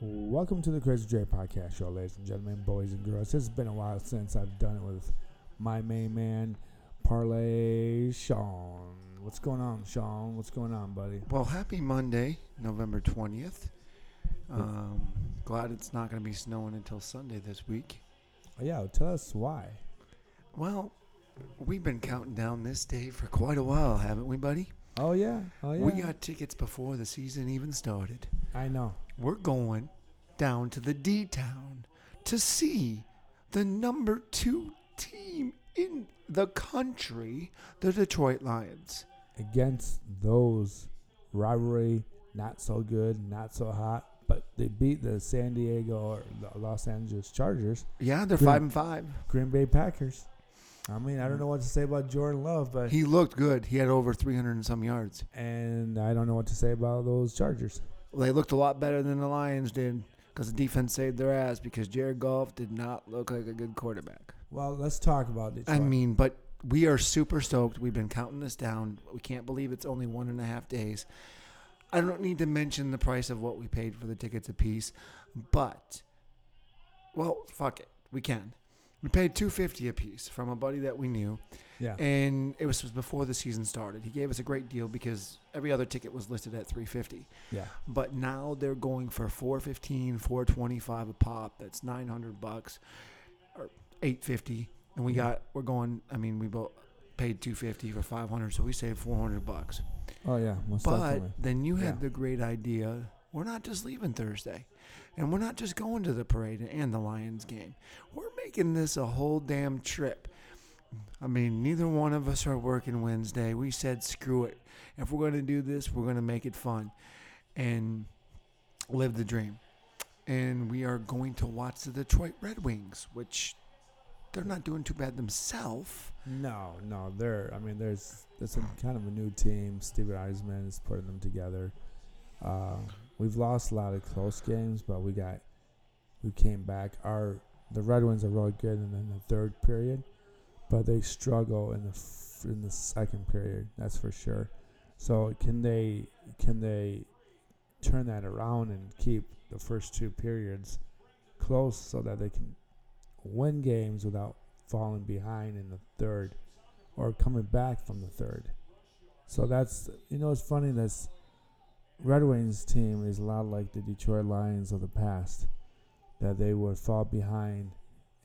Welcome to the Crazy J Podcast Show, ladies and gentlemen, boys and girls. It's been a while since I've done it with my main man, Parlay Shawn. What's going on, Shawn? What's going on, buddy? Well, happy Monday, November 20th. Um, glad it's not going to be snowing until Sunday this week. Oh, yeah, tell us why. Well, we've been counting down this day for quite a while, haven't we, buddy? Oh yeah, oh yeah. We got tickets before the season even started. I know. We're going down to the D Town to see the number two team in the country, the Detroit Lions. Against those rivalry, not so good, not so hot, but they beat the San Diego or the Los Angeles Chargers, Yeah, they're Good. five and five. Green Bay Packers. I mean, I don't know what to say about Jordan Love, but He looked good. He had over 300 and some yards. and I don't know what to say about those Chargers. Well, they looked a lot better than the Lions did because the defense saved their ass because Jared Goff did not look like a good quarterback. Well, let's talk about Detroit. I mean, but we are super stoked. We've been counting this down. We can't believe it's only one and a half days. I don't need to mention the price of what we paid for the tickets a piece, but well, fuck it, we can. We paid two fifty a piece from a buddy that we knew, yeah, and it was before the season started. He gave us a great deal because every other ticket was listed at three fifty. yeah, But now they're going for 415, 425 a pop. That's 900 bucks or 850. And we got we're going I mean we both paid 250 for 500, so we saved 400 bucks. oh yeah, most But definitely. then you had Yeah. the great idea, we're not just leaving Thursday. And we're not just going to the parade and the Lions game. We're making this a whole damn trip. I mean, neither one of us are working Wednesday. We said, screw it. If we're going to do this, we're going to make it fun and live the dream. And we are going to watch the Detroit Red Wings, which they're not doing too bad themselves. No, no, they're. I mean, there's there's kind of a new team. Steven Yzerman is putting them together. Uh, we've lost a lot of close games, but we got we came back. Our the Red Wings are really good and then the third period, but they struggle in the f- in the second period. That's for sure. So can they can they turn that around and keep the first two periods close so that they can win games without falling behind in the third or coming back from the third. So that's you know it's funny this Red Wings team is a lot like the Detroit Lions of the past that they would fall behind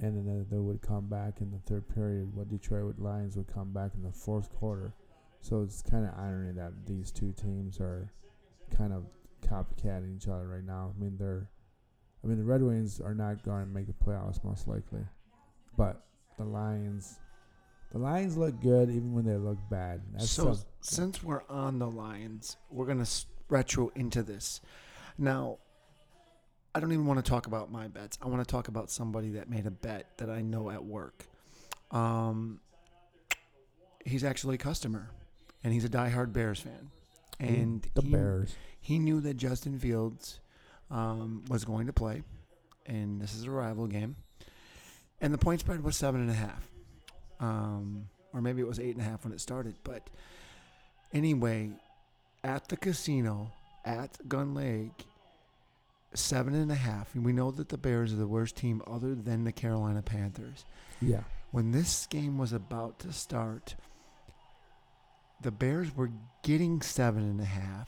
and then they would come back in the third period what Detroit Lions would come back in the fourth quarter. So it's kind of irony that these two teams are kind of copycatting each other right now. I mean they're I mean the Red Wings are not going to make the playoffs most likely. But the Lions, the Lions look good even when they look bad. That's so since we're on the Lions, we're gonna retro into this. Now, I don't even want to talk about my bets. I want to talk about somebody that made a bet that I know at work. Um, he's actually a customer, and he's a diehard Bears fan, and the he, Bears. he knew that Justin Fields um, was going to play, and this is a rival game, and the point spread was seven and a half, um, or maybe it was eight and a half when it started. But anyway, at the casino at Gun Lake, seven and a half, and we know that the Bears are the worst team other than the Carolina Panthers. Yeah. When this game was about to start, the Bears were getting seven and a half,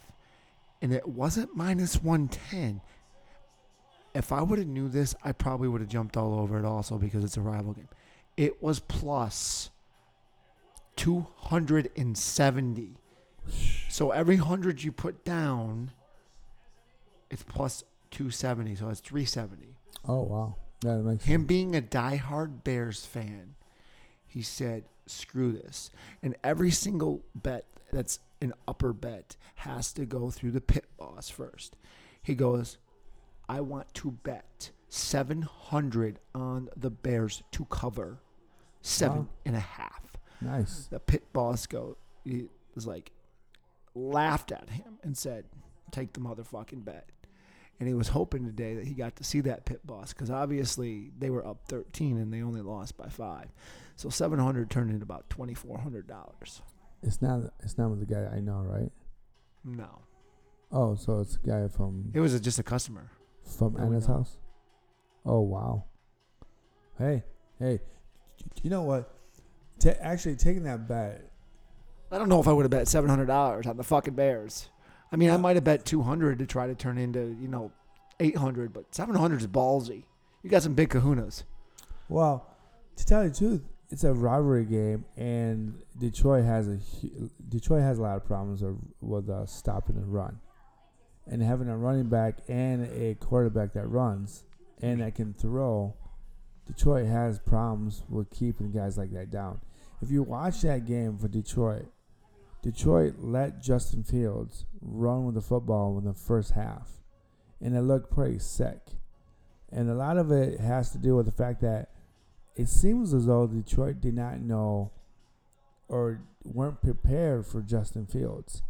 and it wasn't minus 110. If I would have knew this, I probably would have jumped all over it also because it's a rival game. It was plus 270. So every 100 you put down, it's plus 270. So it's 370 Oh wow. Yeah, that makes him sense. being a diehard Bears fan, he said, "Screw this." And every single bet that's an upper bet has to go through the pit boss first. He goes, "I want to bet 700 on the Bears to cover seven Wow. and a half." nice. The pit boss go he was like laughed at him and said, "Take the motherfucking bet." And he was hoping today that he got to see that pit boss because obviously they were up 13 and they only lost by five. So 700 turned into about $2,400. It's not. It's not with the guy I know, right? No, Oh, so it's a guy from it was a, just a customer. From Anna's house? Oh wow. Hey, hey, you know what? Ta actually, taking that bet, I don't know if I would have bet seven hundred dollars on the fucking Bears. I mean, I might have bet two hundred to try to turn into you know eight hundred, but seven hundred is ballsy. You got some big kahunas. well, to tell you the truth, it's a rivalry game, and Detroit has a Detroit has a lot of problems with, with uh, stopping the run, and having a running back and a quarterback that runs and that can throw. Detroit has problems with keeping guys like that down. If you watch that game for Detroit, Detroit let Justin Fields run with the football in the first half, and it looked pretty sick. And a lot of it has to do with the fact that it seems as though Detroit did not know or weren't prepared for Justin Fields.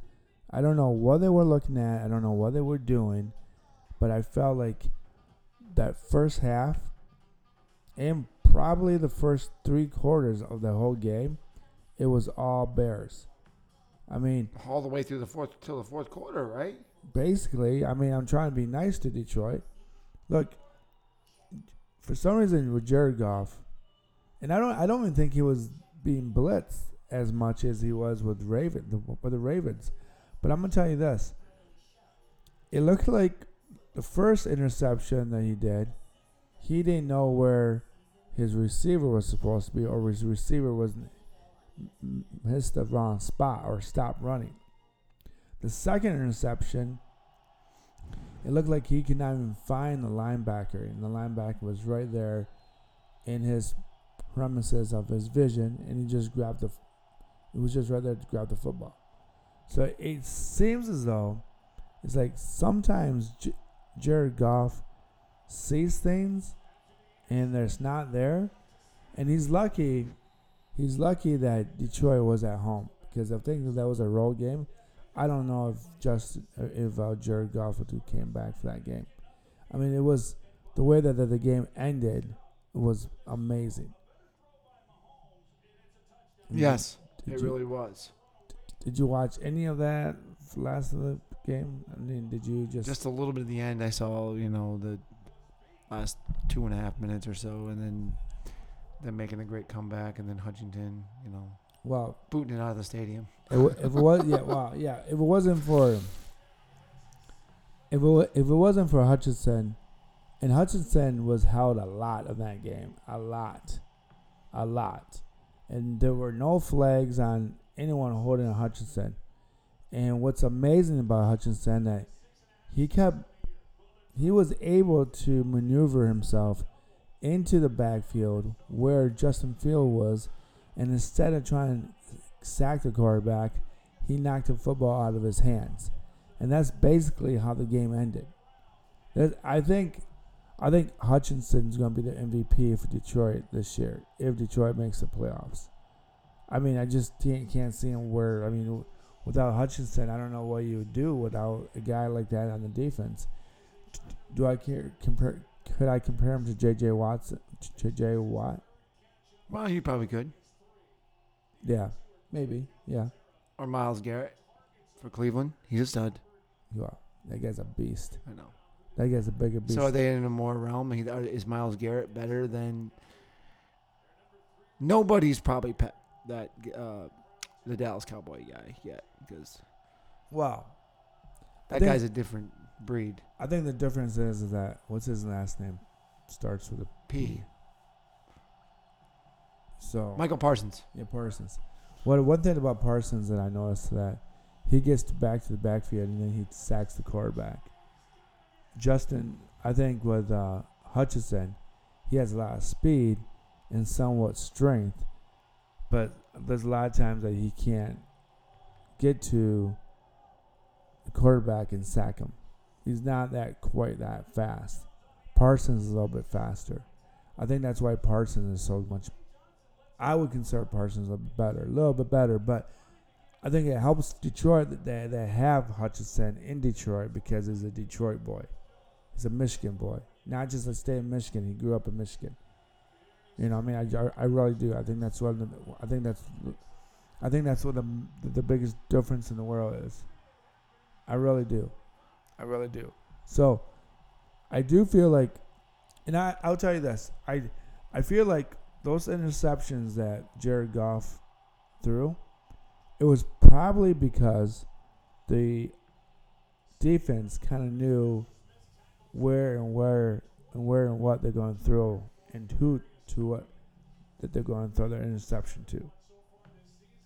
I don't know what they were looking at. I don't know what they were doing, but I felt like that first half and probably the first three quarters of the whole game, it was all Bears. I mean, All the way through the fourth till the fourth quarter, right? basically, I mean, I'm trying to be nice to Detroit. Look, for some reason with Jared Goff, and I don't, I don't even think he was being blitzed as much as he was with Raven, the, with the Ravens. But I'm gonna tell you this: it looked like the first interception that he did, he didn't know where his receiver was supposed to be, or his receiver was missed the wrong spot or stop running. The second interception, it looked like he could not even find the linebacker, and the linebacker was right there in his premises of his vision, and he just grabbed the. It was just right there to grab the football. So it seems as though it's like sometimes J- Jared Goff sees things, and there's not there, and he's lucky. He's lucky that Detroit was at home because I think that was a road game. I don't know if just if uh, Jared Goff would have came back for that game. I mean, it was the way that the, the game ended was amazing. Yes, Did it you, really was. Did you watch any of that last of the game? I mean, did you just? Just a little bit at the end, I saw you know the last two and a half minutes or so, and then them making a great comeback, and then Hutchinson, you know, well, booting it out of the stadium. it, wa- if it was yeah, wow, yeah. If it wasn't for if it wa- if it wasn't for Hutchinson, and Hutchinson was held a lot of that game, a lot, a lot, and there were no flags on anyone holding Hutchinson. And what's amazing about Hutchinson that he kept he was able to maneuver himself into the backfield where Justin Field was, and instead of trying to sack the quarterback, he knocked the football out of his hands, and that's basically how the game ended. I think, I think Hutchinson's going to be the MVP for Detroit this year if Detroit makes the playoffs. I mean, I just can't, can't see him where. I mean, without Hutchinson, I don't know what you would do without a guy like that on the defense. Do I care, compare? Could I compare him to J.J. Watson? J.J. Watt? Well, you probably could, Yeah, maybe. Yeah. or Myles Garrett for Cleveland. He's a stud. Wow, that guy's a beast. I know. That guy's a bigger beast. So are they in a more realm? Is Myles Garrett better than? Nobody's probably pe- that uh, the Dallas Cowboy guy yet because wow. that guy's a different breed. I think the difference is, is that what's his last name? Starts with a P. So Michael Parsons. yeah, Parsons. What one thing about Parsons that I noticed that he gets back to the backfield and then he sacks the quarterback. Justin, I think with uh, Hutchinson, he has a lot of speed and somewhat strength, but there's a lot of times that he can't get to the quarterback and sack him. He's not that quite that fast. Parsons is a little bit faster. I think that's why Parsons is so much. I would consider Parsons a better, a little bit better, but I think it helps Detroit that they, they have Hutchinson in Detroit because he's a Detroit boy. He's a Michigan boy, not just a state in Michigan. He grew up in Michigan. You know, I mean, I, I really do. I think that's what I think that's I think that's what the the biggest difference in the world is. I really do. I really do. So, I do feel like, and I I'll tell you this. I I feel like those interceptions that Jared Goff threw, it was probably because the defense kind of knew where and where and where and what they're going to throw and who to what that they're going to throw their interception to.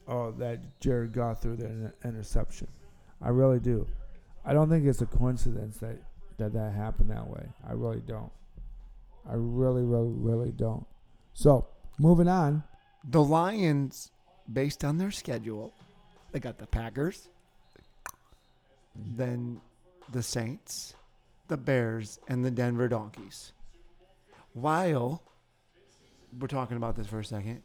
Oh, that Jared Goff threw their interception. I really do. I don't think it's a coincidence that that, that happened that way. I really don't. I really, really, really don't. So, moving on. The Lions, based on their schedule, they got the Packers, then the Saints, the Bears, and the Denver Donkeys. While we're talking about this for a second,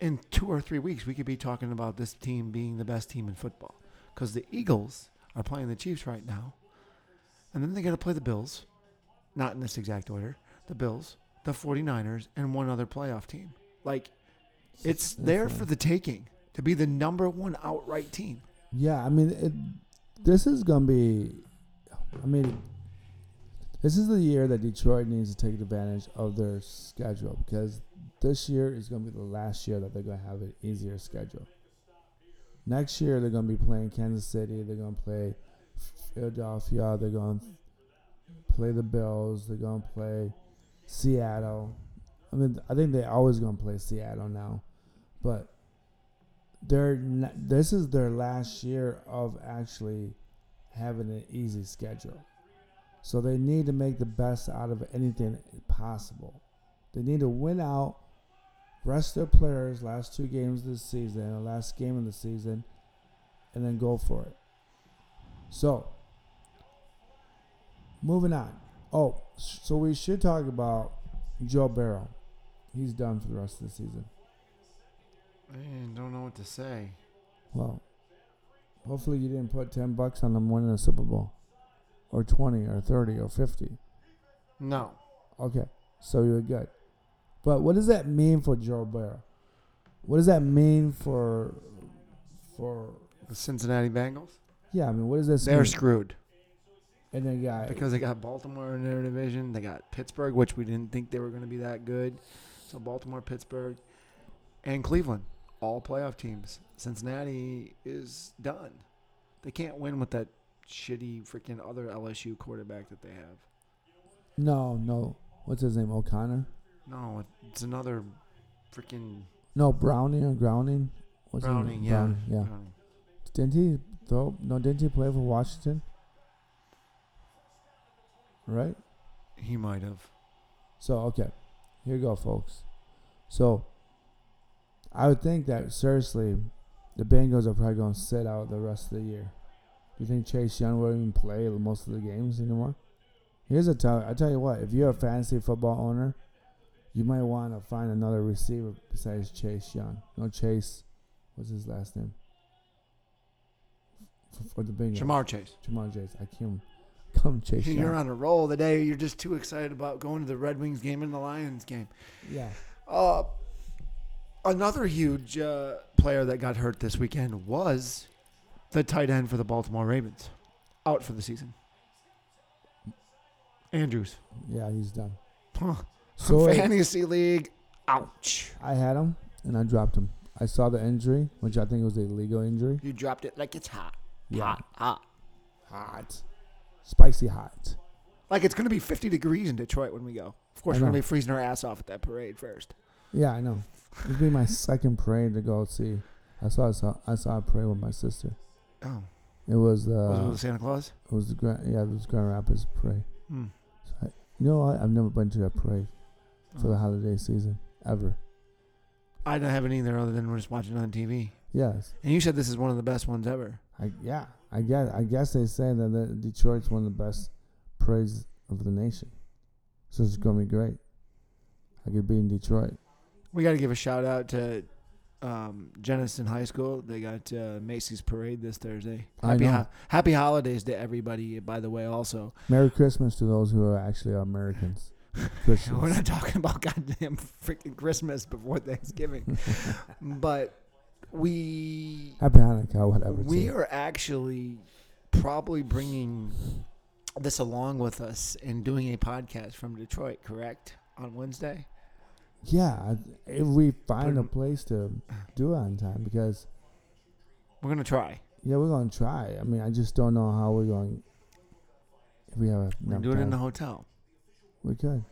in two or three weeks, we could be talking about this team being the best team in football because the Eagles are playing the Chiefs right now, and then they got to play the Bills, not in this exact order, the Bills, the 49ers, and one other playoff team. Like, it's there for the taking to be the number one outright team. Yeah, I mean, it, this is going to be, I mean, this is the year that Detroit needs to take advantage of their schedule because this year is going to be the last year that they're going to have an easier schedule. Next year, they're going to be playing Kansas City. They're going to play Philadelphia. They're going to play the Bills. They're going to play Seattle. I mean, I think they're always going to play Seattle now, but they're this is their last year of actually having an easy schedule. So they need to make the best out of anything possible. They need to win out, rest their players last two games of the season, the last game of the season, and then go for it. So, moving on. Oh, so we should talk about Joe Burrow. He's done for the rest of the season. Man, don't know what to say. Well, hopefully you didn't put ten bucks on them winning the Super Bowl, or twenty, or thirty, or fifty. No. Okay, so you're good. But what does that mean for Joe Burrow? What does that mean for for the Cincinnati Bengals? Yeah, I mean, what does this? They're mean? screwed. And they got because they got Baltimore in their division. They got Pittsburgh, which we didn't think they were going to be that good. So Baltimore, Pittsburgh, and Cleveland, all playoff teams. Cincinnati is done. They can't win with that shitty freaking other LSU quarterback that they have. No, no. What's his name? O'Connor. No, it's another freaking. No, Browning or Grounding. What's Browning, yeah, Browning, yeah. Browning. Didn't he throw? No, didn't he play for Washington? Right. He might have. So okay, here you go, folks. So I would think that seriously, the Bengals are probably going to sit out the rest of the year. Do you think Chase Young will even play most of the games anymore? Here's a tell. I tell you what, if you're a fantasy football owner you might want to find another receiver besides Chase Young. No Chase, what's his last name? For, for the Bengals. Ja'Marr Chase. Ja'Marr Chase. I can't come Chase. You're Young. on a roll today. You're just too excited about going to the Red Wings game and the Lions game. Yeah. Uh, another huge uh, player that got hurt this weekend was the tight end for the Baltimore Ravens, out for the season. Andrews. Yeah, he's done. Huh. So fantasy league, ouch. I had him and I dropped him. I saw the injury, which I think was a legal injury. You dropped it like it's hot. Yeah. Hot, hot. Hot. Spicy hot. Like it's going to be 50 degrees in Detroit when we go. Of course, we're going to be freezing our ass off at that parade first. Yeah, I know. It'll be my second parade to go see. I saw I saw I saw a parade with my sister. Oh. It was. Uh, was it Santa Claus? It was the Grand. Yeah, it was Grand Rapids parade. Hmm. So I, you know, I, I've never been to that parade for the oh. holiday season ever. I don't have it either, other than we're just watching on TV. Yes. And you said this is one of the best ones ever. I yeah. I guess I guess they say that the Detroit's one of the best parades of the nation. So it's gonna be great. I could be in Detroit. We got to give a shout out to um, Jenison High School. They got uh, Macy's parade this Thursday. Happy ho- happy holidays to everybody. By the way, also Merry Christmas to those who are actually Americans. We're not talking about goddamn freaking Christmas before Thanksgiving, but we Happy Hanukkah, whatever. We are actually probably bringing this along with us and doing a podcast from Detroit, correct? On Wednesday? Yeah, if we find a place to do it on time, because We're going to try. yeah, we're gonna try. I mean, I just don't know how we're going. If we have We're it in the hotel. We could.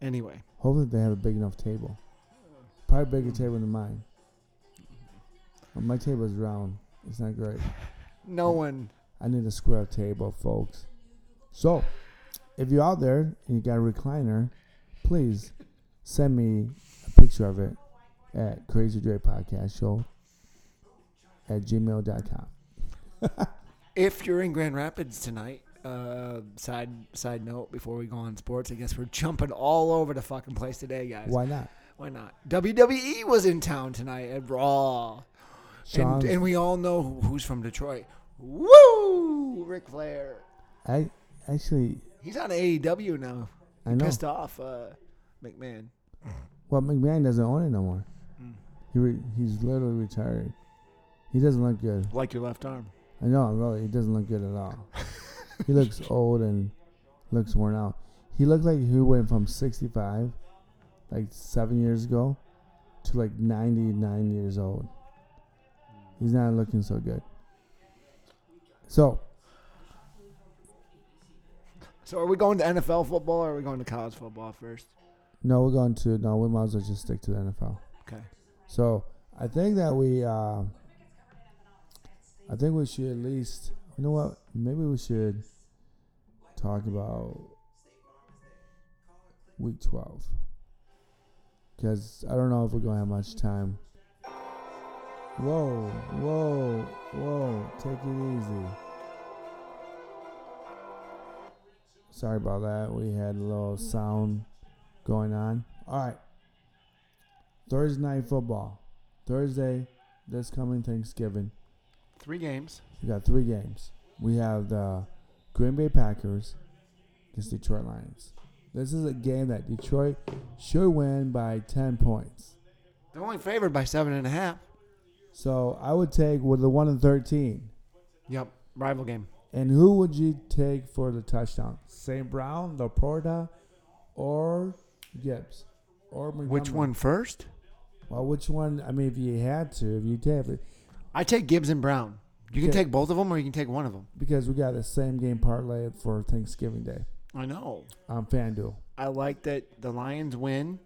Anyway, Hopefully, they have a big enough table. Probably bigger table than mine. Well, my table is round. It's not great. no one. I need a square table, folks. So, if you're out there and you got a recliner, please send me a picture of it at Crazy Dre Podcast Show at gmail.com. If you're in Grand Rapids tonight, uh, side side note before we go on sports, I guess we're jumping all over the fucking place today, guys. Why not? Why not? WWE was in town tonight at Raw. And, and we all know who's from Detroit. Woo! Ric Flair. I actually, He's on AEW now. I know. Pissed off uh, McMahon. Well, McMahon doesn't own it no more. Mm. He re- he's literally retired. He doesn't look good. Like your left arm. I know, really, he doesn't look good at all. he looks old and looks worn out. He looked like he went from 65, like seven years ago, to like 99 years old. He's not looking so good. So, So are we going to NFL football or are we going to college football first? no, we're going to, no, we might as well just stick to the NFL. Okay. So, I think that we, uh, I think we should at least, you know what? Maybe we should talk about week 12. Because I don't know if we're going to have much time. Whoa, whoa, whoa. Take it easy. Sorry about that. We had a little sound going on. All right. Thursday night football. Thursday, this coming Thanksgiving. Three games. We got three games. We have the Green Bay Packers against Detroit Lions. This is a game that Detroit should win by 10 points. They're only favored by seven and a half. So I would take with the 1 and 13. Yep. Rival game. And who would you take for the touchdown? St. Brown, Laporta, or Gibbs? Or Which one first? Well, which one? I mean, if you had to, if you take it, I take Gibbs and Brown. You can Okay. take both of them or you can take one of them. because we got the same game parlay for Thanksgiving Day I know. on FanDuel. I like that the Lions win.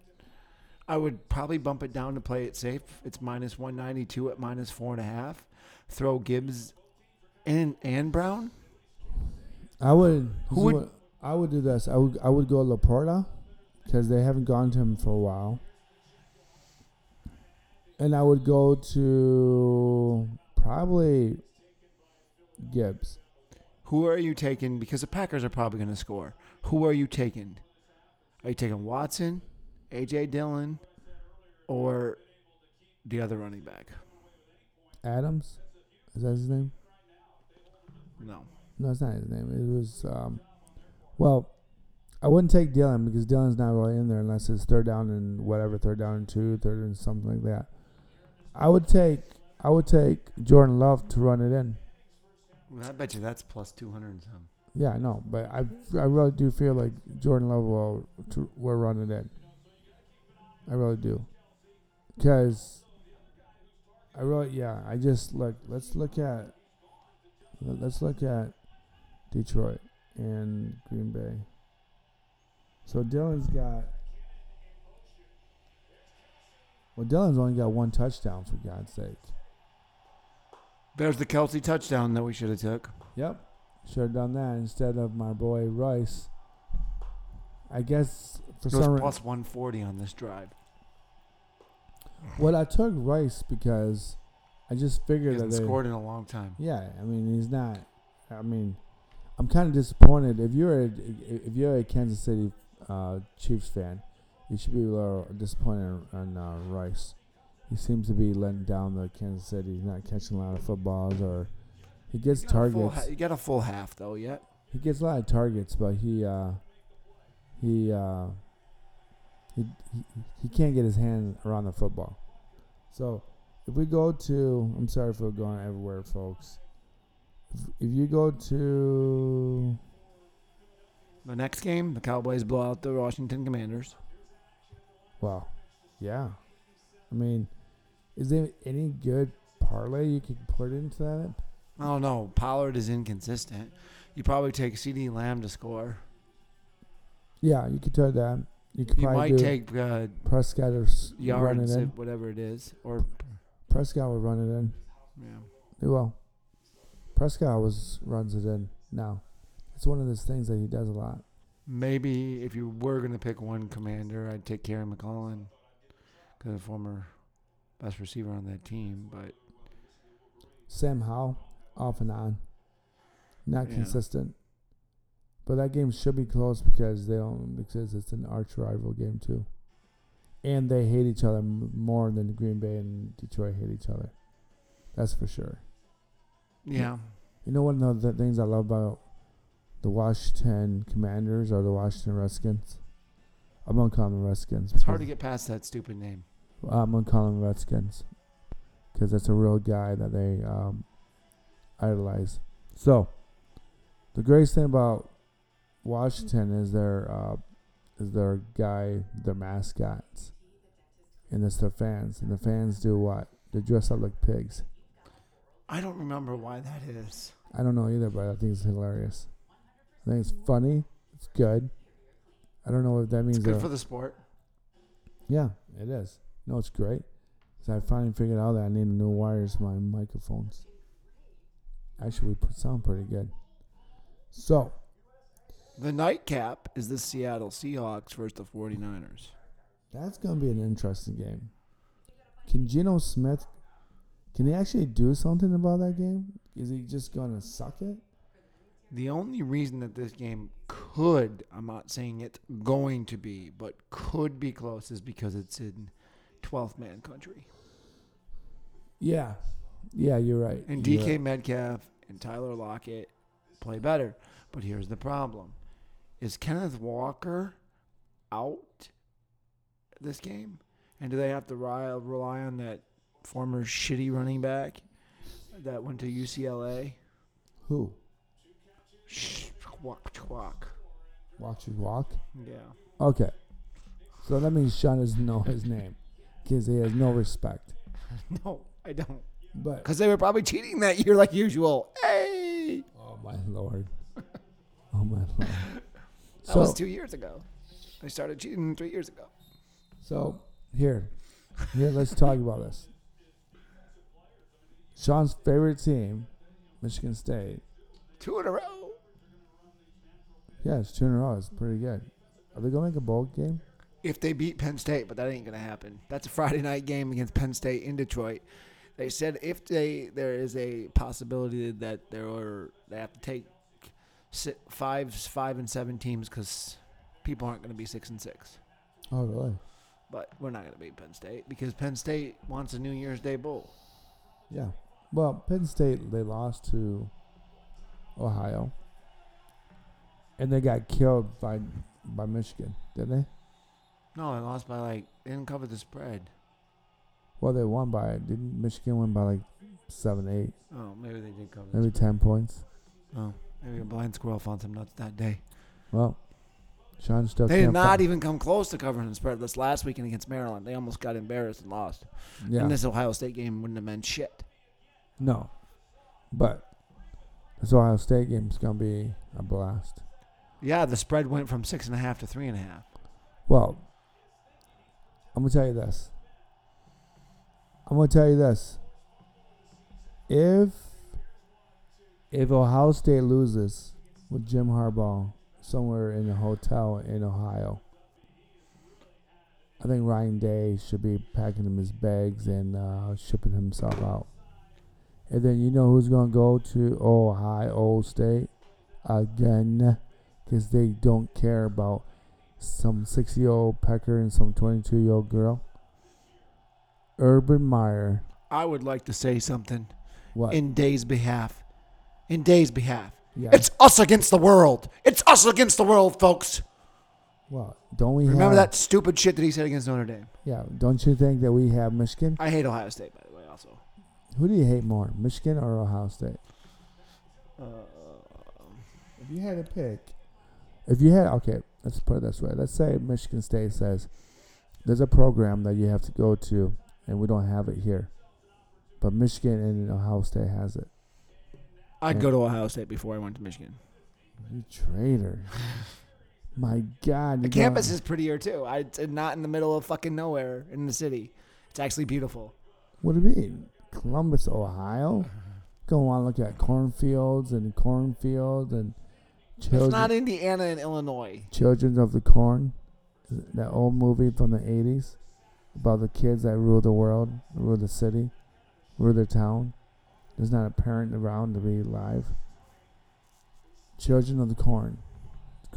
I would probably bump it down to play it safe. It's minus 192 at minus four and a half. Throw Gibbs and and Brown. I would. Who would- I would do this. I would. I would go Laporta because they haven't gone to him for a while, and I would go to probably Gibbs. Who are you taking? Because the Packers are probably going to score. Who are you taking? Are you taking Watson, AJ Dillon, or the other running back? Adams, is that his name? No. No, it's not his name. It was. Um, well, I wouldn't take Dillon because Dillon's not really in there unless it's third down and whatever, third down and two, third and something like that. I would take. I would take Jordan Love to run it in. I bet you that's plus 200 and some. Yeah, I know, but I I really do feel like Jordan Love will to, will run it in. I really do, because I really yeah. I just look. Let's look at. Let's look at Detroit and Green Bay. So Dillon's got. Well, Dillon's only got one touchdown for God's sake. There's the Kelce touchdown that we should have took. Yep. Should have done that instead of my boy Rice. I guess for It was some reason. plus 140 on this drive. Well, I took Rice because I just figured that hasn't they. scored in a long time. Yeah, I mean he's not. I mean, I'm kind of disappointed. If you're a if you're a Kansas City uh, Chiefs fan, you should be a little disappointed on uh, Rice. He seems to be letting down the Kansas City. He's not catching a lot of footballs, or he gets You got a full targets. ha- you got a full half though yet. He gets a lot of targets, but he uh, he uh, he, he he can't get his hand around the football. So if we go to, I'm sorry for going everywhere, folks. If, if you go to The next game, the Cowboys blow out the Washington Commanders. Well, yeah. I mean, is there any good parlay you could put into that? I don't know. Pollard is inconsistent. You probably take CeeDee Lamb to score. Yeah, you could try that. You could You probably might do take uh, Prescott or run yards, it in. whatever it is, or Prescott would run it in. yeah. He will. Prescott always runs it in now. It's one of those things that he does a lot. Maybe if you were gonna pick one commander, I'd take Terry McLaurin, because the former best receiver on that team. But Sam Howell, off and on. Not Yeah. consistent. But that game should be close because they don't because it's an arch rival game too. And they hate each other more than Green Bay and Detroit hate each other. That's for sure. yeah, You know one of the things I love about the Washington Commanders or the Washington Redskins? I'm gonna call them the Redskins. it's hard to get past that stupid name. I'm gonna call them Redskins because that's a real guy that they um, idolize. So, the greatest thing about Washington is their uh, is their guy, their mascots, and it's their fans. And the fans do what? They dress up like pigs. I don't remember why that is. I don't know either, but I think it's hilarious. I think it's funny. It's good. I don't know if that means It's good for the sport. Yeah, it is. No, it's great. 'Cause I finally figured out that I need new wires for my microphones. Actually, we put sound pretty good. So, The nightcap is the Seattle Seahawks versus the 49ers. that's going to be an interesting game. Can Geno Smith, can he actually do something about that game? Is he just going to suck it? The only reason that this game could, I'm not saying it's going to be, but could be close is because it's in 12th man country. Yeah. Yeah, you're right. And DK right. Metcalf and Tyler Lockett play better. But here's the problem. Is Kenneth Walker out this game? And do they have to rely, rely on that former shitty running back that went to UCLA? Who? Walk, walk. You walk? Yeah. Okay. So that means Shawn doesn't know his name because he has no respect. No, I don't. But Because they were probably cheating that year like usual. Hey! oh my lord, oh my lord. That So was two years ago. They started cheating three years ago. so here, here let's talk about this. Shawn's favorite team, Michigan State. Two in a row. Yeah, it's two in a row. It's pretty good. Are they gonna make a bowl game? if they beat Penn State, but that ain't gonna happen. That's a Friday night game against Penn State in Detroit. They said if they there is a possibility that there are they have to take five five and seven teams because people aren't gonna be six and six. Oh really? But we're not gonna beat Penn State because Penn State wants a New Year's Day bowl. Yeah. Well, Penn State they lost to Ohio, and they got killed by by Michigan, didn't they? No, they lost by like they didn't cover the spread. Well, they won by didn't Michigan win by like seven, eight, Oh, maybe they did cover. The maybe ten points. spread. Oh, maybe a blind squirrel found some nuts that day. Well, Shawn still They did can't not even come close to covering the spread this last weekend against Maryland. They almost got embarrassed and lost. Yeah, And this Ohio State game wouldn't have meant shit. no, but this Ohio State game's gonna be a blast. Yeah, the spread went from six and a half to three and a half. Well, I'm gonna tell you this. I'm gonna tell you this. If if Ohio State loses with Jim Harbaugh somewhere in a hotel in Ohio, I think Ryan Day should be packing him his bags and uh, shipping himself out. And then you know who's gonna go to Ohio State again, because they don't care about some 60 year old pecker and some 22 year old girl. Urban Meyer. I would like to say something What? in Day's behalf. In Day's behalf. yeah. It's us against the world. It's us against the world, folks. well, don't we Remember have, that stupid shit that he said against Notre Dame? Yeah. Don't you think that we have Michigan? I hate Ohio State, by the way, also. Who do you hate more, Michigan or Ohio State? Uh, If you had to pick, If you had okay, let's put it this way. Let's say Michigan State says there's a program that you have to go to, and we don't have it here, but Michigan and Ohio State has it. I'd Yeah. go to Ohio State before I went to Michigan. You traitor! My God, The campus is prettier too. I, it's not in the middle of fucking nowhere in the city. It's actually beautiful. What do you mean? Columbus, Ohio? Go on, look at cornfields and cornfields and It's children, not Indiana and Illinois. children of the corn. That old movie from the '80s about the kids that rule the world, rule the city, rule the town. There's not a parent around to be alive. Children of the Corn.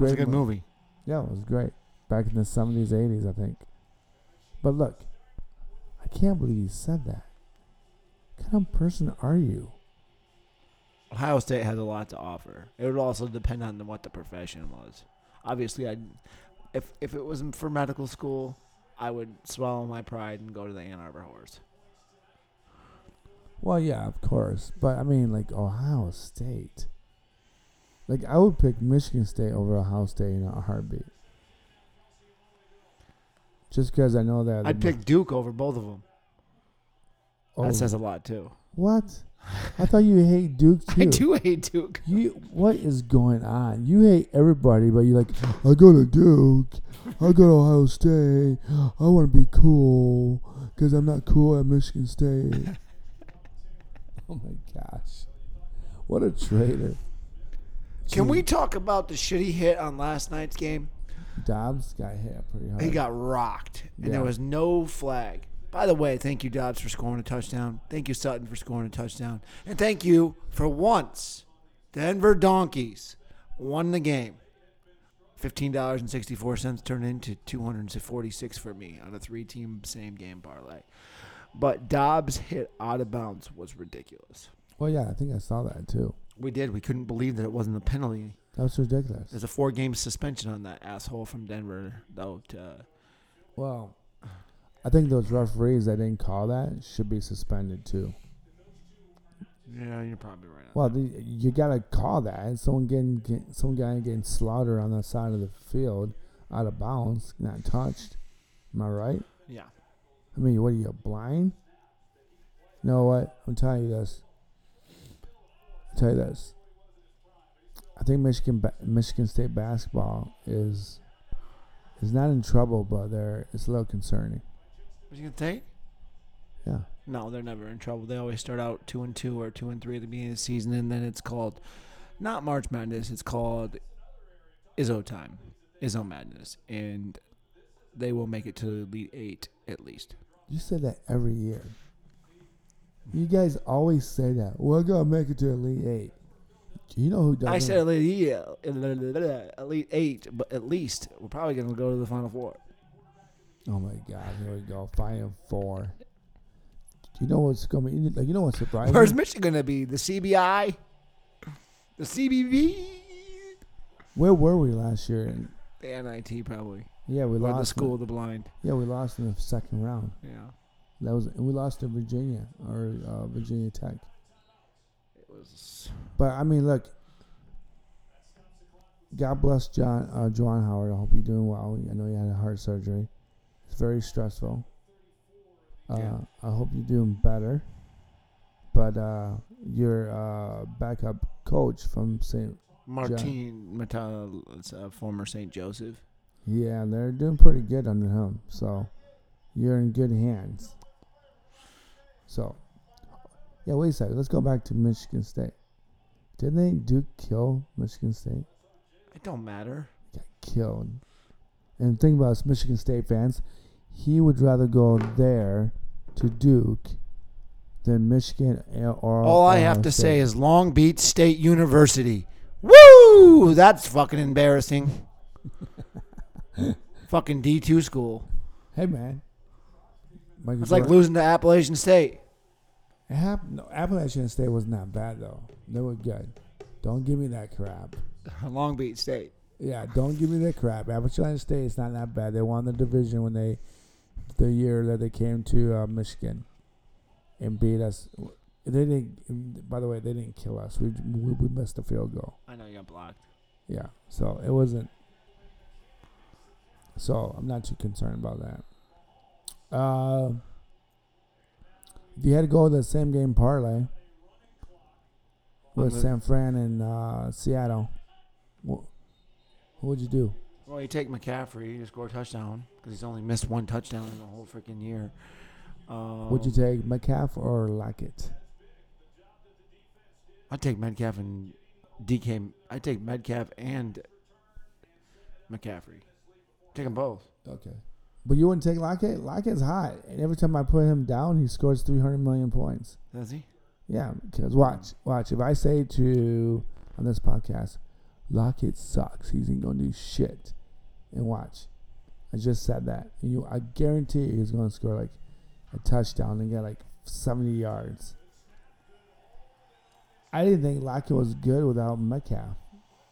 It's a good mo- movie. Yeah, it was great. Back in the 70s, 80s, I think. But look, I can't believe you said that. What kind of person are you? Ohio State has a lot to offer. It would also depend on what the profession was. Obviously, I, if if it was for medical school, I would swallow my pride and go to the Ann Arbor Horse. Well, yeah, of course. But I mean, like, Ohio State. Like, I would pick Michigan State over Ohio State in a heartbeat. Just because I know that. I'd pick Duke over both of them. Oh, That says a lot too. what? I thought you hate Duke too. I do hate Duke. You, what is going on? You hate everybody, but you're like, I go to Duke, I go to Ohio State, I want to be cool because I'm not cool at Michigan State. oh my gosh, what a traitor! Can Gee, we talk about the shitty hit on last night's game? Dobbs got hit pretty hard. He got rocked, and there was no flag. By the way, thank you, Dobbs, for scoring a touchdown. Thank you, Sutton, for scoring a touchdown. And thank you, for once, Denver Donkeys won the game. $15.64 turned into 246 for me on a three team same game parlay. But Dobbs hit out of bounds was ridiculous. Well, yeah, I think I saw that too. We did. We couldn't believe that it wasn't a penalty. That was ridiculous. There's a four game suspension on that asshole from Denver, though. To, Well, I think those referees that didn't call that should be suspended too. yeah, you're probably right. Well, the, you gotta call that. And someone getting get, some guy getting slaughtered on the side of the field, out of bounds, not touched. Am I right? yeah. I mean, what are you blind? You know what? I'm telling you this. I'll tell you this. I think Michigan ba- Michigan State basketball is is not in trouble, but they're it's a little concerning. What you gonna take? Yeah. No, they're never in trouble. They always start out two and two or two and three at the beginning of the season, and then it's called not March Madness. It's called Izzo time, Izzo Madness, and they will make it to the Elite Eight at least. You say that every year. You guys always say that. We're gonna make it to Elite Eight. You know who doesn't? I said Elite, Elite Eight, but at least we're probably gonna go to the Final Four. Oh my God! Here we go. Five and four. Do you know what's be? Like you know what's surprising? Where's Michigan gonna be? The CBI, the CBV, Where were we last year? The NIT probably, yeah, we or lost. the School of the Blind. Yeah, we lost in the second round. Yeah, That was and we lost to Virginia or uh, Virginia Tech. it was. But I mean, look. God bless Juwan uh, Juwan Howard. I hope you're doing well. I know you had a heart surgery. Very stressful. Uh, Yeah. I hope you're doing better. But uh, your uh, backup coach from St. Martin Mata, it's a former St. Joseph. Yeah, they're doing pretty good under him. So you're in good hands. So, yeah, wait a second. Let's go back to Michigan State. Didn't they Duke kill Michigan State? It don't matter. Got killed. And the thing about us Michigan State fans, he would rather go there to Duke than Michigan or. All I have to State. say is Long Beach State University. Woo! That's fucking embarrassing. fucking D two school. hey man, Michael It's like losing to Appalachian State. It happened. No, Appalachian State was not bad though. They were good. Don't give me that crap. Long Beach State. Yeah, don't give me that crap. Appalachian State is not that bad. They won the division when they, the year that they came to uh, Michigan, and beat us. They didn't. By the way, they didn't kill us. We we, we missed a field goal. I know you got blocked. Yeah, so it wasn't So I'm not too concerned about that. Uh, if you had to go with the same game parlay with. San Fran and uh, Seattle, what, what would you do? Well, you take McCaffrey to score a touchdown because he's only missed one touchdown in the whole freaking year. Um, would you take Metcalf or Lockett? I'd take Metcalf and DK. I'd take Metcalf and McCaffrey. Take them both. Okay. But you wouldn't take Lockett? Lockett's hot. And every time I put him down, he scores 300 million points. Does he? Yeah, because watch, watch. If I say to on this podcast, Lockett sucks, he's ain't gonna do shit. And watch, I just said that. And you, I guarantee you he's gonna score like a touchdown and get like seventy yards. I didn't think Lockett was good without Metcalf,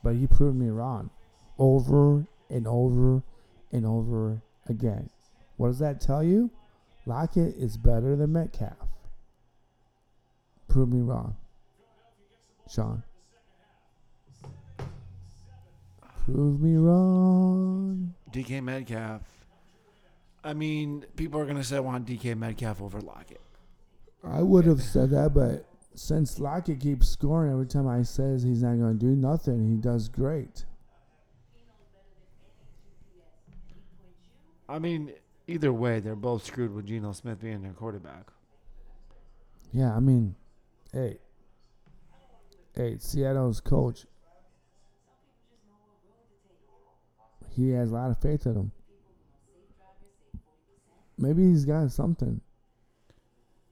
but he proved me wrong, over and over and over again. What does that tell you? Lockett is better than Metcalf. Prove me wrong. Shawn. Prove me wrong. DK Metcalf. I mean, people are gonna say I want DK Metcalf over Lockett. I would have said that, but since Lockett keeps scoring every time I says he's not going to do nothing, he does great. I mean, either way, they're both screwed with Geno Smith being their quarterback. Yeah, I mean, hey, hey, Seattle's coach. He has a lot of faith in him. Maybe he's got something.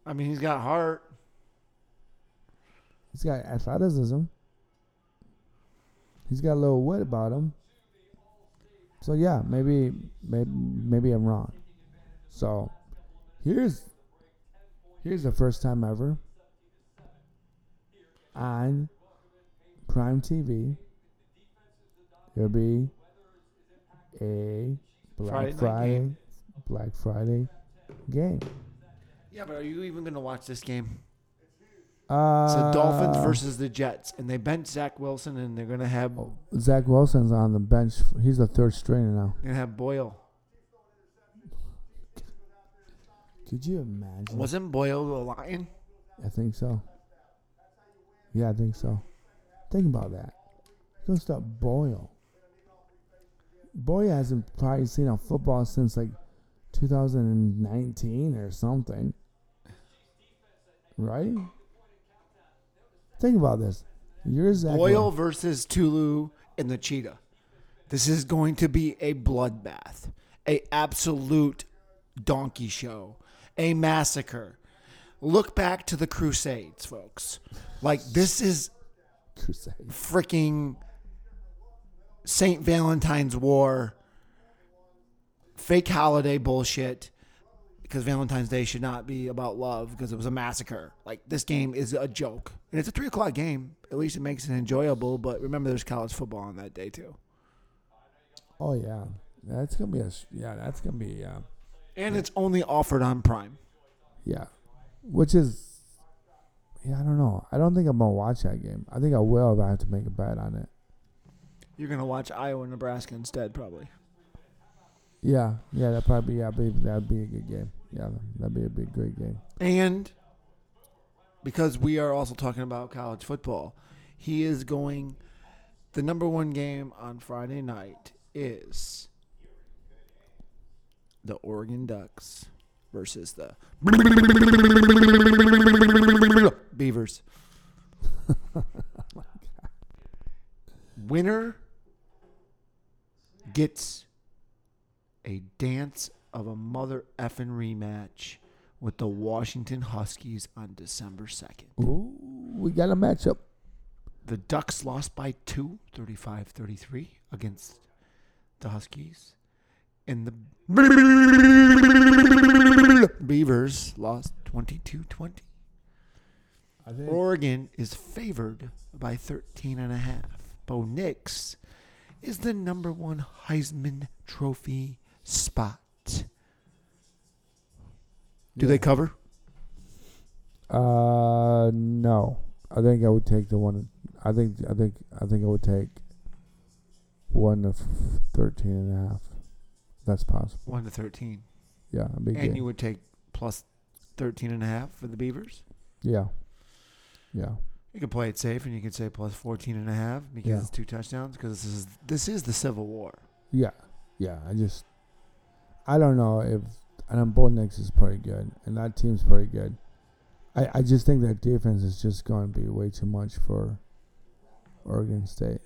I mean, he's got heart. He's got athleticism. He's got a little wit about him. So yeah, maybe maybe maybe I'm wrong. So here's here's the first time ever on Prime TV. There'll be a Black Friday Friday. Black Friday game. Yeah, but are you even gonna watch this game? Uh, It's the Dolphins versus the Jets, and they bench Zach Wilson, and they're gonna have Oh, Zach Wilson's on the bench. He's the third stringer now. they're gonna have Boyle. Could you imagine? Wasn't Boyle a Lion? I think so. Yeah, I think so. Think about that. He's gonna start Boyle. Boyle hasn't probably seen a football since like 2019 or something. Right? Think about this. You're Zach Boyle versus Tulu and the Cheetah. This is going to be a bloodbath, a absolute donkey show, a massacre. Look back to the Crusades, folks. Like this is Crusade. freaking St. Valentine's War, fake holiday bullshit. Because Valentine's Day should not be about love because it was a massacre. Like this game is a joke, and it's a three o'clock game. At least it makes it enjoyable. But remember, there's college football on that day too, Oh yeah, that's gonna be a yeah. That's gonna be uh, yeah. and it's only offered on Prime. Yeah, which is yeah. I don't know. I don't think I'm gonna watch that game. I think I will if I have to make a bet on it. You're gonna watch Iowa, and Nebraska instead, probably. Yeah, yeah. That probably yeah. That'd be, that'd be a good game. Yeah, that'd be a big great game. And because we are also talking about college football, he is going. The number one game on Friday night is the Oregon Ducks versus the Beavers. Oh Winner gets a dance of a mother effing rematch with the Washington Huskies on December 2nd. Ooh, we got a matchup. The Ducks lost by two, 35 33 against the Huskies. And the Beavers lost 22 20. Oregon is favored by 13 and a half. Bo Nix is the number one Heisman Trophy spot. Do they cover? Uh, no. I think I would take the one. I think. I think. I think I would take one of thirteen and a half. That's possible. One to thirteen. Yeah, a And game. you would take plus 13 and a half for the Beavers. yeah, yeah, You could play it safe, and you could say plus 14 and a half because Yeah. it's two touchdowns. Because this is this is the Civil War. yeah, yeah. I just, I don't know if and I know Bo Nix is pretty good, and that team's pretty good. I I just think that defense is just going to be way too much for Oregon State.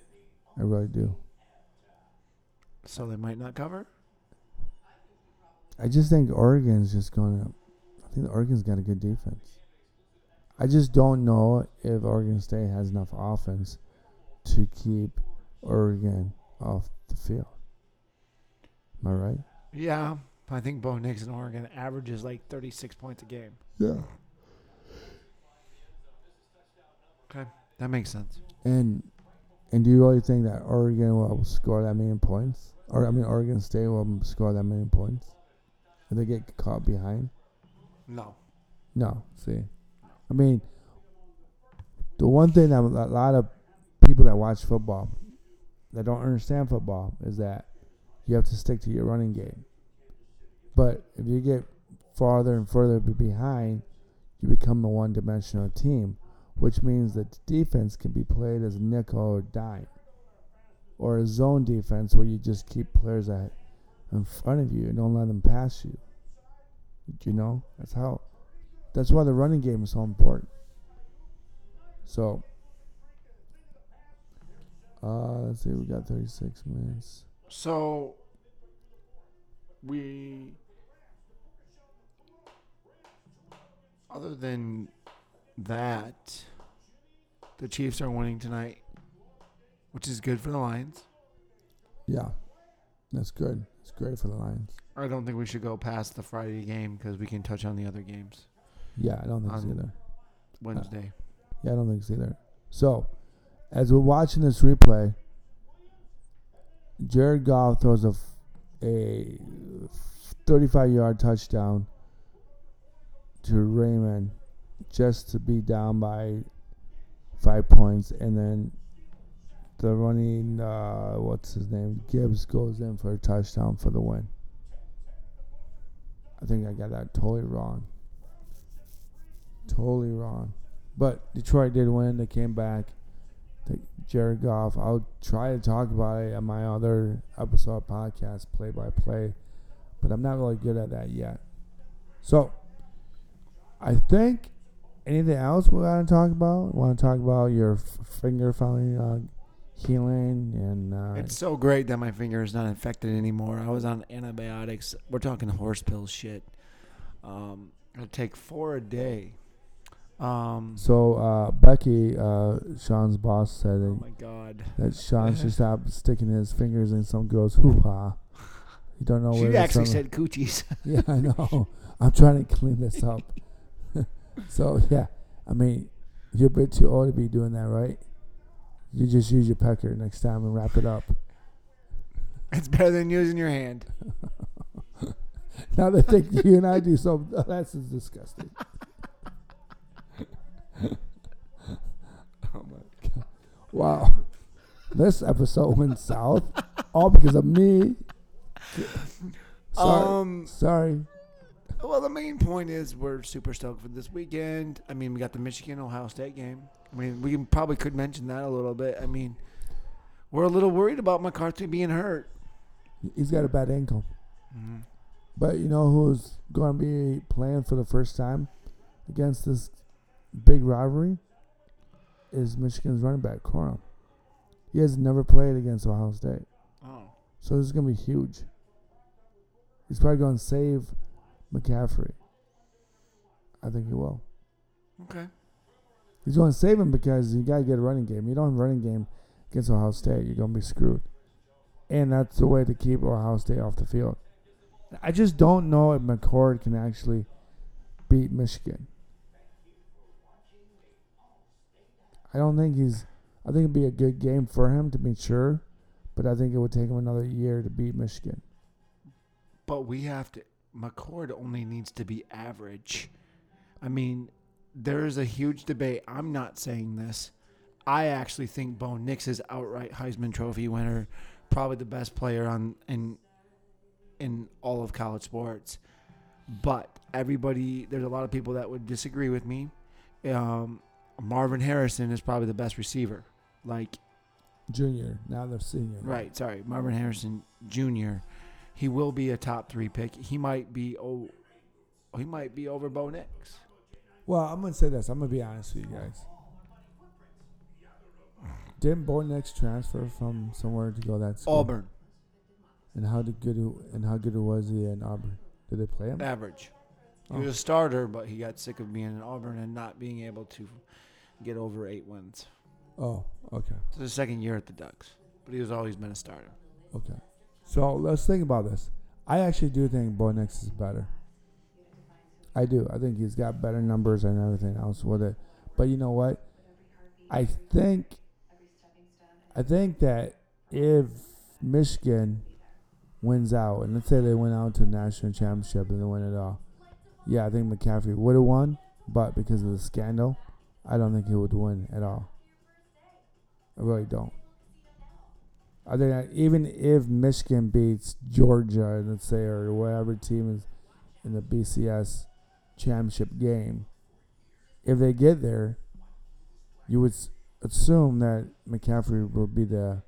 I really do. So they might not cover. I just think Oregon's just going to. I think Oregon's got a good defense. I just don't know if Oregon State has enough offense to keep Oregon off the field. Am I right? Yeah, I think Bo Nix in Oregon averages like 36 points a game. Yeah. Okay, that makes sense. And and do you really think that Oregon will score that many points? Or I mean, Oregon State will score that many points if they get caught behind? No. No. See, I mean, the one thing that a lot of people that watch football that don't understand football is that you have to stick to your running game. But if you get farther and further behind, you become a one-dimensional team, which means that defense can be played as nickel or dime, or a zone defense where you just keep players at in front of you and don't let them pass you. You know, that's how. That's why the running game is so important. So, uh, let's see, we got 36 minutes. So we other than that the Chiefs are winning tonight, which is good for the Lions. Yeah, that's good. It's great for the Lions. I don't think we should go past the Friday game because we can touch on the other games Yeah, I don't think so either. Wednesday. Yeah, I don't think so either. So, as we're watching this replay, Jared Goff throws a, f- a 35 yard touchdown to Raymond just to be down by five points. And then the running, uh, what's his name? Gibbs goes in for a touchdown for the win. I think I got that totally wrong. Totally wrong. But Detroit did win. They came back. They, Jared Goff. I'll try to talk about it on my other episode podcast, play by play, but I'm not really good at that yet. So, I think anything else we want to talk about? Want to talk about your f- finger finally uh, healing and uh, It's so great that my finger is not infected anymore. I was on antibiotics. We're talking horse pill shit. Um, I take four a day. Um, so uh, Becky, uh, Shawn's boss, said oh that, my god. that Shawn should stop sticking his fingers in some girl's hoo ha. You don't know where She that's actually from. said coochies. Yeah, I know. I'm trying to clean this up. so yeah, I mean, you're a bit too old to be doing that, right? You just use your pecker next time and wrap it up. it's better than using your hand. Now they think you and I do so. That's just disgusting. Oh my god! Wow, this episode went south, all because of me. Sorry, Um, sorry. well, the main point is we're super stoked for this weekend. I mean, we got the Michigan Ohio State game. I mean, we probably could mention that a little bit. I mean, we're a little worried about McCarthy being hurt. He's got a bad ankle. Mm-hmm. But you know who's going to be playing for the first time against this big rivalry is Michigan's running back Corum. He has never played against Ohio State, Oh, so this is going to be huge. He's probably going to save McCarthy. I think he will. okay. He's going to save him because you got to get a running game. You don't have a running game against Ohio State, you're going to be screwed. And that's the way to keep Ohio State off the field. I just don't know if McCord can actually beat Michigan. I don't think he's. I think it'd be a good game for him to be sure, but I think it would take him another year to beat Michigan. But we have to. McCord only needs to be average. I mean, there is a huge debate. I'm not saying this. I actually think Bo Nix is outright Heisman Trophy winner, probably the best player on in in all of college sports. But everybody, there's a lot of people that would disagree with me. Um, Marvin Harrison is probably the best receiver. Like, Junior, now they're senior. right, sorry, Marvin Harrison Jr. He will be a top three pick. He might be oh, he might be over Bo Nix. Well, I'm gonna say this. I'm gonna be honest with you guys. Didn't Bo Nix transfer from somewhere to go that school? Auburn, And how did good and how good was he in Auburn? Did they play him? average. He Oh. was a starter, but he got sick of being in Auburn and not being able to get over eight wins. Oh, okay, It's his second year at the Ducks, but he was always been a starter. okay. So let's think about this. I actually do think Bo Nix is better. I do. I think he's got better numbers and everything else with it. But you know what? I think I think that if Michigan wins out, and let's say they went out to the national championship and they win it all, yeah, I think McCarthy would have won, but because of the scandal, I don't think he would win at all. I really don't. I think even if Michigan beats Georgia, let's say, or whatever team is in the BCS championship game, if they get there, you would assume that McCarthy will be the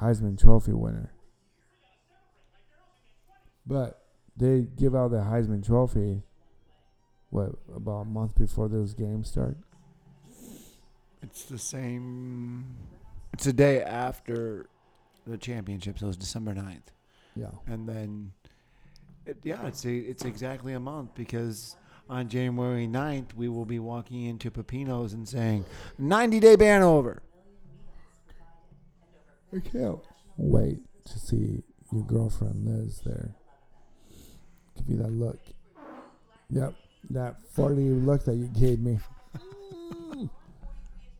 Heisman Trophy winner. But they give out the Heisman Trophy, what, about a month before those games start? It's the same. It's a day after the championship, so it's December 9th. Yeah. And then, it, yeah, it's a, it's exactly a month because on January 9th, we will be walking into Pepino's and saying, 90 day ban over. I can't wait to see your girlfriend Liz there. Give you that look. Yep, that forty look that you gave me.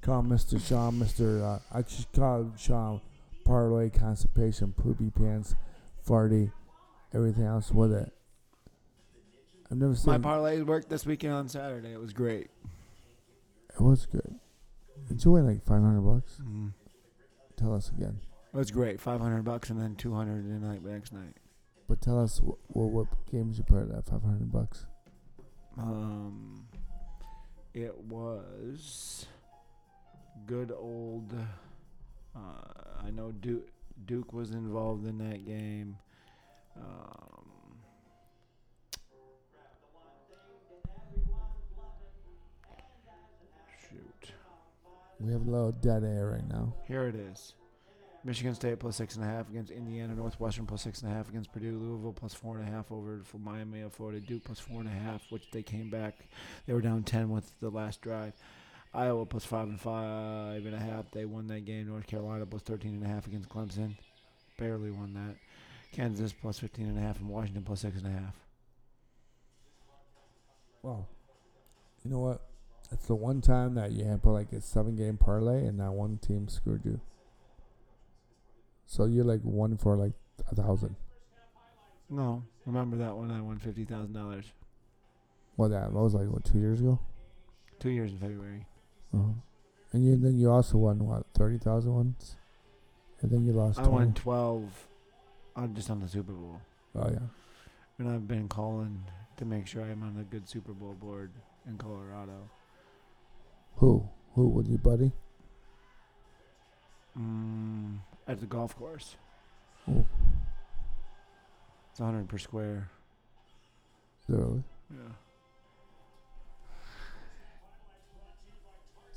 call Mr. Shawn, Mr. Uh, I just call Shawn Parlay Constipation, Poopy Pants, Farty, everything else with it. I've never seen My parlay worked this weekend on Saturday. It was great. it was good. Did you win like five hundred bucks? Mm. Tell us again. It was great. 500 bucks and then 200 the night next night. But tell us what, what, what games you put at five hundred bucks. Um, it was good old. Uh, I know Duke, Duke was involved in that game. Um, shoot, We have a little dead air right now. here it is. Michigan State plus six and a half against Indiana. Northwestern plus six and a half against Purdue. Louisville plus four and a half over for Miami of Florida. Duke plus four and a half, which they came back. They were down ten with the last drive. Iowa plus five and five and a half. They won that game. North Carolina plus thirteen and a half against Clemson. Barely won that. Kansas plus fifteen and a half and Washington plus six and a half. Wow. You know what? It's the one time that you had put like a seven game parlay and that one team screwed you. So you're like one for like a thousand. No, remember that one? I won fifty thousand dollars What that? That was like what two years ago. two years in February. Uh-huh. And you then you also won what thirty thousand once, and then you lost. I won twelve, on just on the Super Bowl. Oh yeah. And I've been calling to make sure I'm on the good Super Bowl board in Colorado. Who? Who with you, buddy? Mm, at the golf course. Oh. It's 100 per square. Really? Yeah.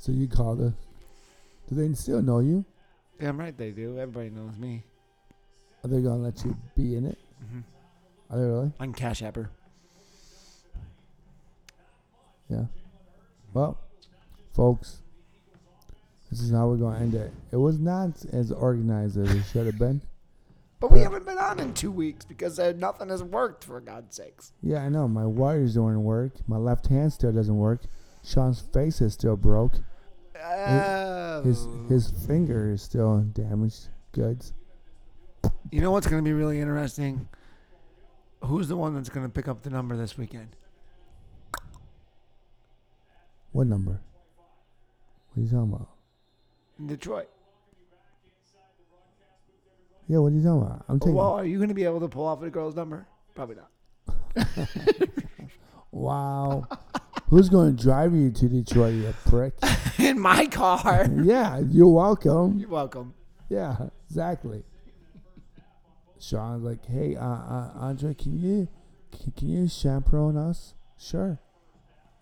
So you called it. Do they still know you? Damn right they do. Everybody knows me. Are they gonna let you be in it? Mm-hmm. Are they really? I'm Cash Apper. Yeah. Well, folks, this is how we're gonna end it. It was not as organized as it should have been. But we haven't been on in two weeks because uh, nothing has worked, for God's sakes. Yeah, I know. My wires don't work. My left hand still doesn't work. Shawn's face is still broke. His his oh. finger is still on damaged. Goods. you know what's going to be really interesting? Who's the one that's going to pick up the number this weekend? What number? What are you talking about? In Detroit. Yeah, what are you talking about? I'm taking. Well, are you going to be able to pull off a girl's number? Probably not. Wow. Who's going to drive you to Detroit, you prick? In my car. yeah, you're welcome. You're welcome. Yeah, exactly. Shawn's like, hey, uh, uh, Andre, can you can, can you chaperone us? Sure.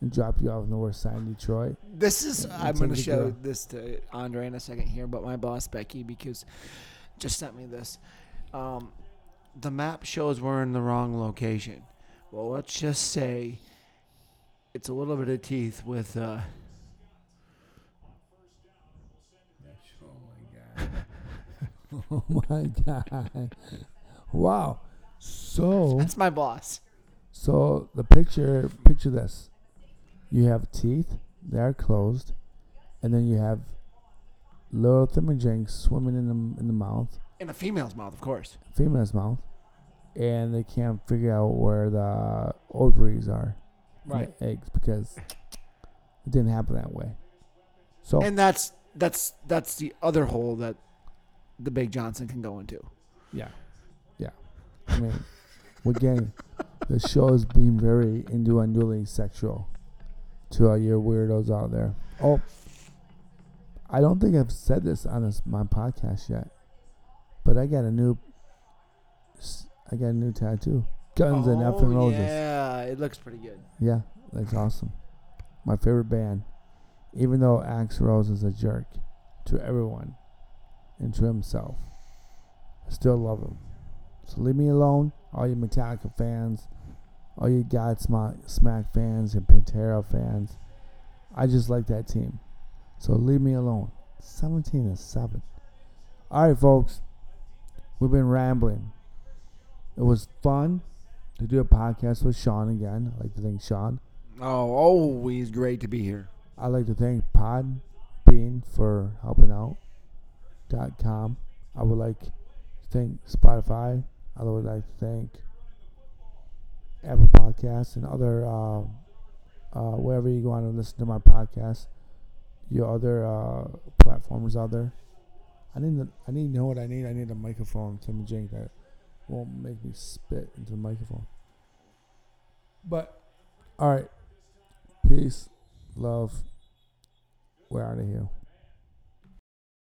And drop you off on the west side of Detroit. This is Yeah, I'm going to show girl. this to Andre in a second here, but my boss Becky because just sent me this. Um, the map shows we're in the wrong location. Well, let's just say it's a little bit of teeth with uh, Oh my god. Oh my god. Wow. So that's my boss. so the picture picture this. You have teeth, they are closed, and then you have little thingamajiggs swimming in the in the mouth, In a female's mouth, of course. female's mouth, and they can't figure out where the ovaries are, the eggs because it didn't happen that way. So And that's that's that's the other hole that the Big Johnson can go into. Yeah. Yeah. I mean, we're getting, the show is being very innuendoly sexual to all your weirdos out there. Oh, I don't think I've said this on this, my podcast yet, but I got a new, I got a new tattoo. Guns and effing oh, Roses. Oh, Yeah, it looks pretty good. Yeah, that's awesome. My favorite band. Even though Axl Rose is a jerk to everyone and to himself, I still love him. So leave me alone, all you Metallica fans, all you Godsmack Smack fans and Pantera fans. I just like that team. So leave me alone. 17 and 7. All right, folks. We've been rambling. It was fun to do a podcast with Shawn again. I'd like to thank Shawn. Oh, always great to be here. I'd like to thank Podbean for helping out. Dot com. I would like to thank Spotify. I would like to thank Apple Podcasts and other uh, uh, wherever you go on and listen to my podcast. Your other uh, platforms out there. I need to, I need to know what I need. I need a microphone to Jink that won't make me spit into the microphone. But all right, peace, love. We're out of here.